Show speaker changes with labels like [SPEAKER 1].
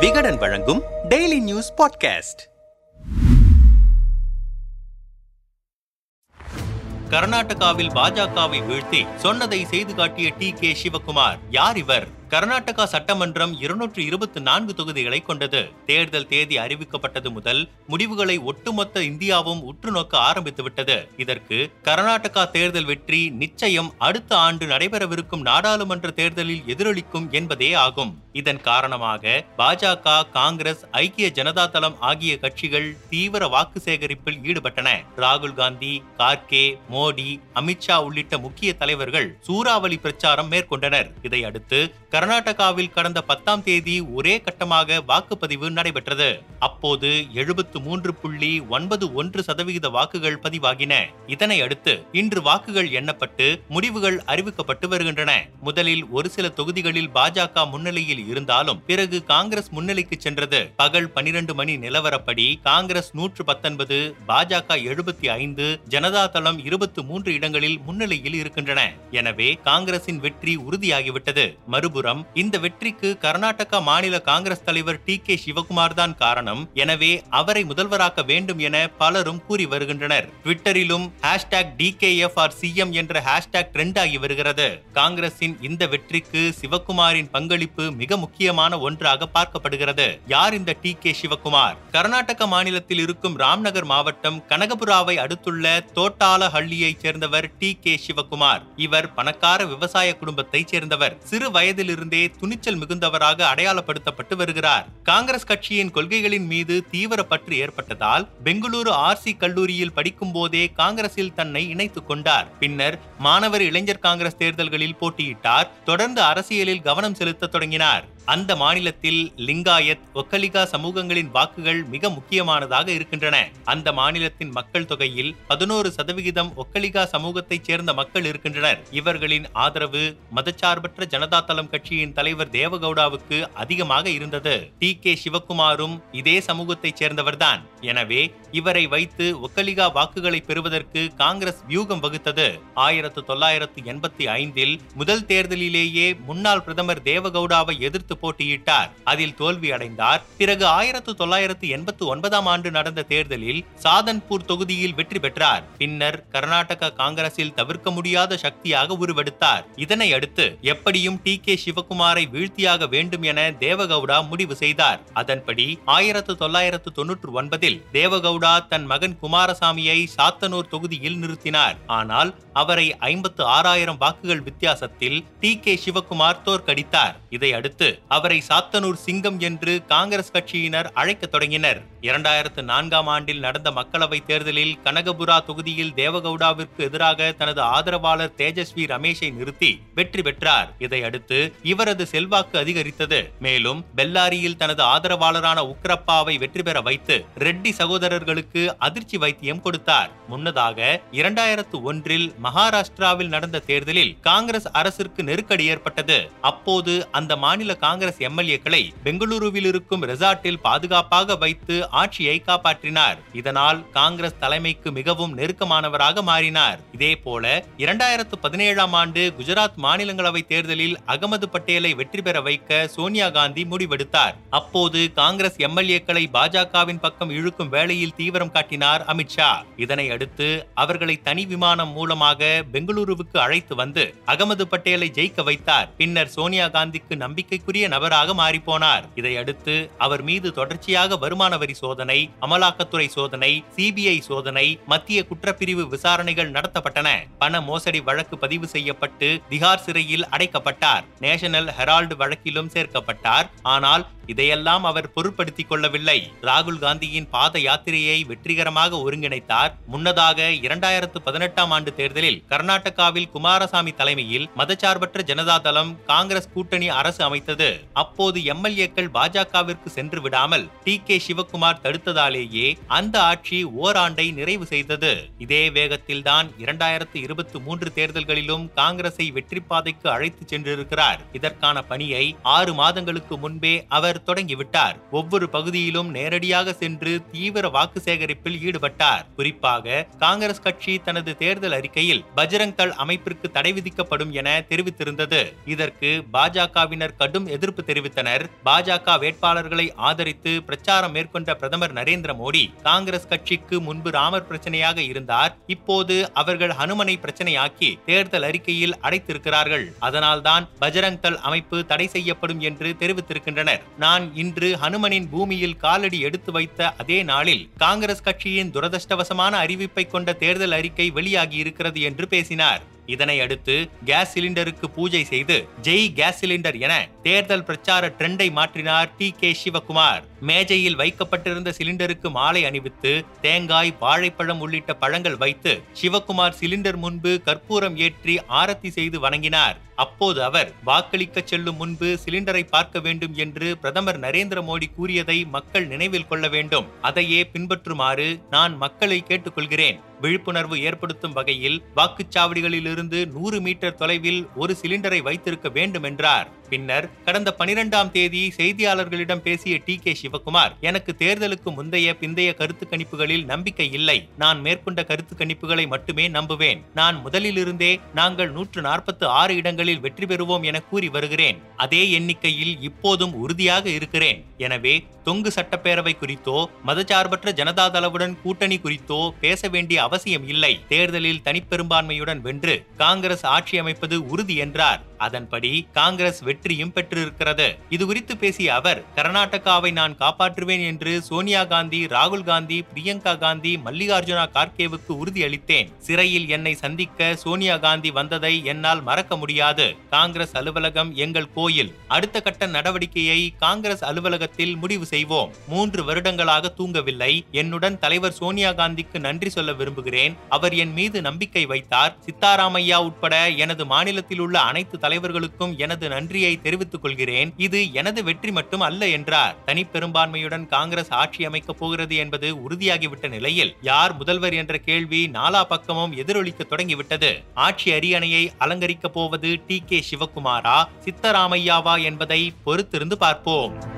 [SPEAKER 1] விகடன் வழங்கும் daily news podcast கர்நாடகாவில் பாஜகவை வீழ்த்தி சொன்னதை செய்து காட்டிய டி கே சிவகுமார் யார் இவர்? கர்நாடகா சட்டமன்றம் இருநூற்று இருபத்தி நான்கு தொகுதிகளை கொண்டது. தேர்தல் தேதி அறிவிக்கப்பட்டது முதல் முடிவுகளை ஒட்டுமொத்த இந்தியாவும் உற்று நோக்க ஆரம்பித்துவிட்டது இதற்கு கர்நாடகா தேர்தல் வெற்றி நிச்சயம் அடுத்த ஆண்டு நடைபெறவிருக்கும் நாடாளுமன்ற தேர்தலில் எதிரொலிக்கும் என்பதே ஆகும். இதன் காரணமாக பாஜக காங்கிரஸ் ஐக்கிய ஜனதா தளம் ஆகிய கட்சிகள் தீவிர வாக்கு சேகரிப்பில் ஈடுபட்டன. ராகுல் காந்தி கார்கே மோடி அமித்ஷா உள்ளிட்ட முக்கிய தலைவர்கள் சூறாவளி பிரச்சாரம் மேற்கொண்டனர். இதையடுத்து கர்நாடகாவில் கடந்த பத்தாம் தேதி ஒரே கட்டமாக வாக்குப்பதிவு நடைபெற்றது. அப்போது எழுபத்து மூன்று புள்ளி ஒன்பது ஒன்று சதவிகித வாக்குகள் பதிவாகின. இதனை அடுத்து இன்று வாக்குகள் எண்ணப்பட்டு முடிவுகள் அறிவிக்கப்பட்டு வருகின்றன. முதலில் ஒரு சில தொகுதிகளில் பாஜக முன்னிலையில் இருந்தாலும் பிறகு காங்கிரஸ் முன்னிலைக்கு சென்றது. பகல் பனிரெண்டு மணி நிலவரப்படி காங்கிரஸ் நூற்று பத்தொன்பது பாஜக எழுபத்தி ஐந்து ஜனதா தளம் இருபத்தி மூன்று இடங்களில் முன்னிலையில் இருக்கின்றன. எனவே காங்கிரசின் வெற்றி உறுதியாகிவிட்டது. மறுபுறம் இந்த வெற்றிக்கு கர்நாடகா மாநில காங்கிரஸ் தலைவர் டி கே சிவகுமார் தான் காரணம். எனவே அவரை முதல்வராக்க வேண்டும் என பலரும் கூறி வருகின்றனர். ட்விட்டரிலும் hashtag D K F R CM என்ற ஹேஷ்டாக் ட்ரெண்ட் ஆகி வருகிறது. காங்கிரசின் இந்த வெற்றிக்கு சிவகுமாரின் பங்களிப்பு மிக முக்கியமான ஒன்றாக பார்க்கப்படுகிறது. யார் இந்த டி கே சிவகுமார்? கர்நாடக மாநிலத்தில் இருக்கும் ராம்நகர் மாவட்டம் கனகபுராவை அடுத்துள்ள தோட்டாலஹள்ளியை சேர்ந்தவர் டி கே சிவகுமார். இவர் பணக்கார விவசாய குடும்பத்தைச் சேர்ந்தவர். சிறு காலத்திலிருந்தே துணிச்சல் மிகுந்தவராக அடையாளப்படுத்தப்பட்டு வருகிறார். காங்கிரஸ் கட்சியின் கொள்கைகளின் மீது தீவிர பற்று ஏற்பட்டதால் பெங்களூரு ஆர்சி கல்லூரியில் படிக்கும் போதே காங்கிரஸில் தன்னை இணைத்துக் கொண்டார். பின்னர் மாணவர் இளைஞர் காங்கிரஸ் தேர்தல்களில் போட்டியிட்டார். தொடர்ந்து அரசியலில் கவனம் செலுத்த தொடங்கினார். அந்த மாநிலத்தில் லிங்காயத் ஒக்கலிகா சமூகங்களின் வாக்குகள் மிக முக்கியமானதாக இருக்கின்றன. அந்த மாநிலத்தின் மக்கள் தொகையில் பதினோரு சதவிகிதம் ஒக்கலிகா சமூகத்தைச் சேர்ந்த மக்கள் இருக்கின்றனர். இவர்களின் ஆதரவு மதச்சார்பற்ற ஜனதா தளம் கட்சியின் தலைவர் தேவகவுடாவுக்கு அதிகமாக இருந்தது. டி. கே. சிவகுமாரும் இதே சமூகத்தைச் சேர்ந்தவர்தான். எனவே இவரை வைத்து ஒக்கலிகா வாக்குகளை பெறுவதற்கு காங்கிரஸ் வியூகம் வகுத்தது. ஆயிரத்து தொள்ளாயிரத்து எண்பத்தி ஐந்தில் முதல் தேர்தலிலேயே முன்னாள் பிரதமர் தேவகவுடாவை எதிர்த்து போட்டியிட்டார். அதில் தோல்வி அடைந்தார். பிறகு ஆயிரத்து தொள்ளாயிரத்து எண்பத்தி ஒன்பதாம் ஆண்டு நடந்த தேர்தலில் சாதன்பூர் தொகுதியில் வெற்றி பெற்றார். பின்னர் கர்நாடக காங்கிரஸில் தவிர்க்க முடியாத சக்தியாக உருவெடுத்தார். இதனை அடுத்து எப்படியும் டி கே சிவகுமாரை வீழ்த்தியாக வேண்டும் என தேவகவுடா முடிவு செய்தார். அதன்படி ஆயிரத்து தொள்ளாயிரத்து தொன்னூற்று ஒன்பதில் தேவகவுடா தன் மகன் குமாரசாமியை சாத்தனூர் தொகுதியில் நிறுத்தினார். ஆனால் அவரை ஐம்பத்து ஆறாயிரம் வாக்குகள் வித்தியாசத்தில் டி கே சிவகுமார் தோற்கடித்தார். இதையடுத்து அவரை சாத்தனூர் சிங்கம் என்று காங்கிரஸ் கட்சியினர் அழைக்கத் தொடங்கினர். இரண்டாயிரத்து நான்காம் ஆண்டில் நடந்த மக்களவை தேர்தலில் கனகபுரா தொகுதியில் தேவகவுடாவிற்கு எதிராக தனது ஆதரவாளர் தேஜஸ்வி ரமேஷை நிறுத்தி வெற்றி பெற்றார். இதையடுத்து இவரது செல்வாக்கு அதிகரித்தது. மேலும் பெல்லாரியில் தனது ஆதரவாளரான உக்ரப்பாவை வெற்றி பெற வைத்து ரெட்டி சகோதரர்களுக்கு அதிர்ச்சி வைத்தியம் கொடுத்தார். முன்னதாக இரண்டாயிரத்து ஒன்றில் மகாராஷ்டிராவில் நடந்த தேர்தலில் காங்கிரஸ் அரசிற்கு நெருக்கடி ஏற்பட்டது. அப்போது அந்த மாநில காங்கிரஸ் எம்எல்ஏக்களை பெங்களூருவில் இருக்கும் ரிசார்ட்டில் பாதுகாப்பாக வைத்து ஆட்சியை காப்பாற்றினார். இதனால் காங்கிரஸ் தலைமைக்கு மிகவும் நெருக்கமானவராக மாறினார். இதே போல இரண்டாயிரத்து பதினேழாம் ஆண்டு குஜராத் மாநிலங்களவை தேர்தலில் அகமது பட்டேலை வெற்றி பெற வைக்க சோனியா காந்தி முடிவெடுத்தார். அப்போது காங்கிரஸ் எம்எல்ஏக்களை பாஜகவின் பக்கம் இழுக்கும் வேளையில் தீவிரம் காட்டினார் அமித்ஷா இதனை அடுத்து அவர்களை தனி விமானம் மூலமாக பெங்களூருவுக்கு அழைத்து வந்து அகமது பட்டேலை ஜெயிக்க வைத்தார். பின்னர் சோனியா காந்திக்கு நம்பிக்கைக்குரிய நபராக மாறிப்போனார். இதையடுத்து அவர் மீது தொடர்ச்சியாக வருமான வரி சோதனை அமலாக்கத்துறை சோதனை சிபிஐ சோதனை மத்திய குற்றப்பிரிவு விசாரணைகள் நடத்தப்பட்டன. பண மோசடி வழக்கு பதிவு செய்யப்பட்டு திகார் சிறையில் அடைக்கப்பட்டார். நேஷனல் ஹெரால்டு வழக்கிலும் சேர்க்கப்பட்டார். ஆனால் இதையெல்லாம் அவர் பொருட்படுத்திக் கொள்ளவில்லை. ராகுல் காந்தியின் பாத யாத்திரையை வெற்றிகரமாக ஒருங்கிணைத்தார். முன்னதாக இரண்டாயிரத்து பதினெட்டாம் ஆண்டு தேர்தலில் கர்நாடகாவில் குமாரசாமி தலைமையில் மதச்சார்பற்ற ஜனதா தளம் காங்கிரஸ் கூட்டணி அரசு அமைத்தது. அப்போது எம்எல்ஏக்கள் பாஜகவிற்கு சென்று விடாமல் டி கே சிவகுமார் தடுத்ததாலேயே அந்த ஆட்சி ஓராண்டை நிறைவு செய்தது. இதே வேகத்தில் தான் இரண்டாயிரத்து இருபத்தி மூன்று தேர்தல்களிலும் காங்கிரஸை வெற்றி பாதைக்கு அழைத்து சென்றிருக்கிறார். இதற்கான பணியை ஆறு மாதங்களுக்கு முன்பே அவர் அவர் தொடங்கிவிட்டார். ஒவ்வொரு பகுதியிலும் நேரடியாக சென்று தீவிர வாக்கு சேகரிப்பில் ஈடுபட்டார். குறிப்பாக காங்கிரஸ் கட்சி தனது தேர்தல் அறிக்கையில் பஜ்ரங் தள் அமைப்பிற்கு தடை விதிக்கப்படும் என தெரிவித்திருந்தது. இதற்கு பாஜகவினர் கடும் எதிர்ப்பு தெரிவித்தனர். பாஜக வேட்பாளர்களை ஆதரித்து பிரச்சாரம் மேற்கொண்ட பிரதமர் நரேந்திர மோடி காங்கிரஸ் கட்சிக்கு முன்பு ராமர் பிரச்சனையாக இருந்தார். இப்போது அவர்கள் ஹனுமனை பிரச்சனையாக்கி தேர்தல் அறிக்கையில் அடைத்திருக்கிறார்கள். அதனால்தான் பஜ்ரங் தள் அமைப்பு தடை செய்யப்படும் என்று தெரிவித்திருக்கின்றனர். நான் இன்று ஹனுமனின் பூமியில் காலடி எடுத்து வைத்த அதே நாளில் காங்கிரஸ் கட்சியின் துரதிருஷ்டவசமான அறிவிப்பை கொண்ட தேர்தல் அறிக்கை வெளியாகி இருக்கிறது என்று பேசினார். இதனை அடுத்து கேஸ் சிலிண்டருக்கு பூஜை செய்து ஜெய் கேஸ் சிலிண்டர் என தேர்தல் பிரச்சார ட்ரெண்டை மாற்றினார் டி கே சிவகுமார். மேஜையில் வைக்கப்பட்டிருந்த சிலிண்டருக்கு மாலை அணிவித்து தேங்காய் வாழைப்பழம் உள்ளிட்ட பழங்கள் வைத்து சிவகுமார் சிலிண்டர் முன்பு கற்பூரம் ஏற்றி ஆரத்தி செய்து வணங்கினார். அப்போது அவர் வாக்களிக்க செல்லும் முன்பு சிலிண்டரை பார்க்க வேண்டும் என்று பிரதமர் நரேந்திர மோடி கூறியதை மக்கள் நினைவில் கொள்ள வேண்டும். அதையே பின்பற்றுமாறு நான் மக்களை கேட்டுக்கொள்கிறேன். விழிப்புணர்வு ஏற்படுத்தும் வகையில் வாக்குச்சாவடிகளிலிருந்து நூறு மீட்டர் தொலைவில் ஒரு சிலிண்டரை வைத்திருக்க வேண்டும் என்றார் பின்னர் கடந்த பனிரெண்டாம் தேதி செய்தியாளர்களிடம் பேசிய டி கே சிவகுமார் எனக்கு தேர்தலுக்கு முந்தைய பிந்தைய கருத்து கணிப்புகளில் நம்பிக்கை இல்லை. நான் மேற்கொண்ட கருத்து கணிப்புகளை மட்டுமே நம்புவேன். நான் முதலிலிருந்தே நாங்கள் நூற்று நாற்பத்து ஆறு இடங்களில் வெற்றி பெறுவோம் என கூறி வருகிறேன். அதே எண்ணிக்கையில் இப்போதும் உறுதியாக இருக்கிறேன். எனவே தொங்கு சட்டப்பேரவை குறித்தோ மதச்சார்பற்ற ஜனதாதளவுடன் கூட்டணி குறித்தோ பேச வேண்டிய அவசியம் இல்லை. தேர்தலில் தனிப்பெரும்பான்மையுடன் வென்று காங்கிரஸ் ஆட்சி அமைப்பது உறுதி என்றார். அதன்படி காங்கிரஸ் வெற்றியும் பெற்றிருக்கிறது. இதுகுறித்து பேசிய அவர் கர்நாடகாவை நான் காப்பாற்றுவேன் என்று சோனியா காந்தி ராகுல் காந்தி பிரியங்கா காந்தி மல்லிகார்ஜுனா கார்கேவுக்கு உறுதியளித்தேன். சிறையில் என்னை சந்திக்க சோனியா காந்தி வந்ததை என்னால் மறக்க முடியாது. காங்கிரஸ் அலுவலகம் எங்கள் கோயில். அடுத்த கட்ட நடவடிக்கையை காங்கிரஸ் அலுவலகத்தில் முடிவு செய்வோம். மூன்று வருடங்களாக தூங்கவில்லை. என்னுடன் தலைவர் சோனியா காந்திக்கு நன்றி சொல்ல விரும்புகிறேன். அவர் என் மீது நம்பிக்கை வைத்தார். சித்தாராமையா உட்பட எனது மாநிலத்தில் உள்ள அனைத்து தலைவர்களுக்கும் எனது நன்றியை தெரிவித்துக் கொள்கிறேன். இது எனது வெற்றி மட்டும் அல்ல என்றார். தனிப்பெரும்பான்மையுடன் காங்கிரஸ் ஆட்சி அமைக்கப் போகிறது என்பது உறுதியாகிவிட்ட நிலையில் யார் முதல்வர் என்ற கேள்வி நாலா பக்கமும் எதிரொலிக்க தொடங்கிவிட்டது. ஆட்சி அரியணையை அலங்கரிக்கப் போவது டி கே சிவகுமாரா சித்தராமையாவா என்பதை பொறுத்திருந்து பார்ப்போம்.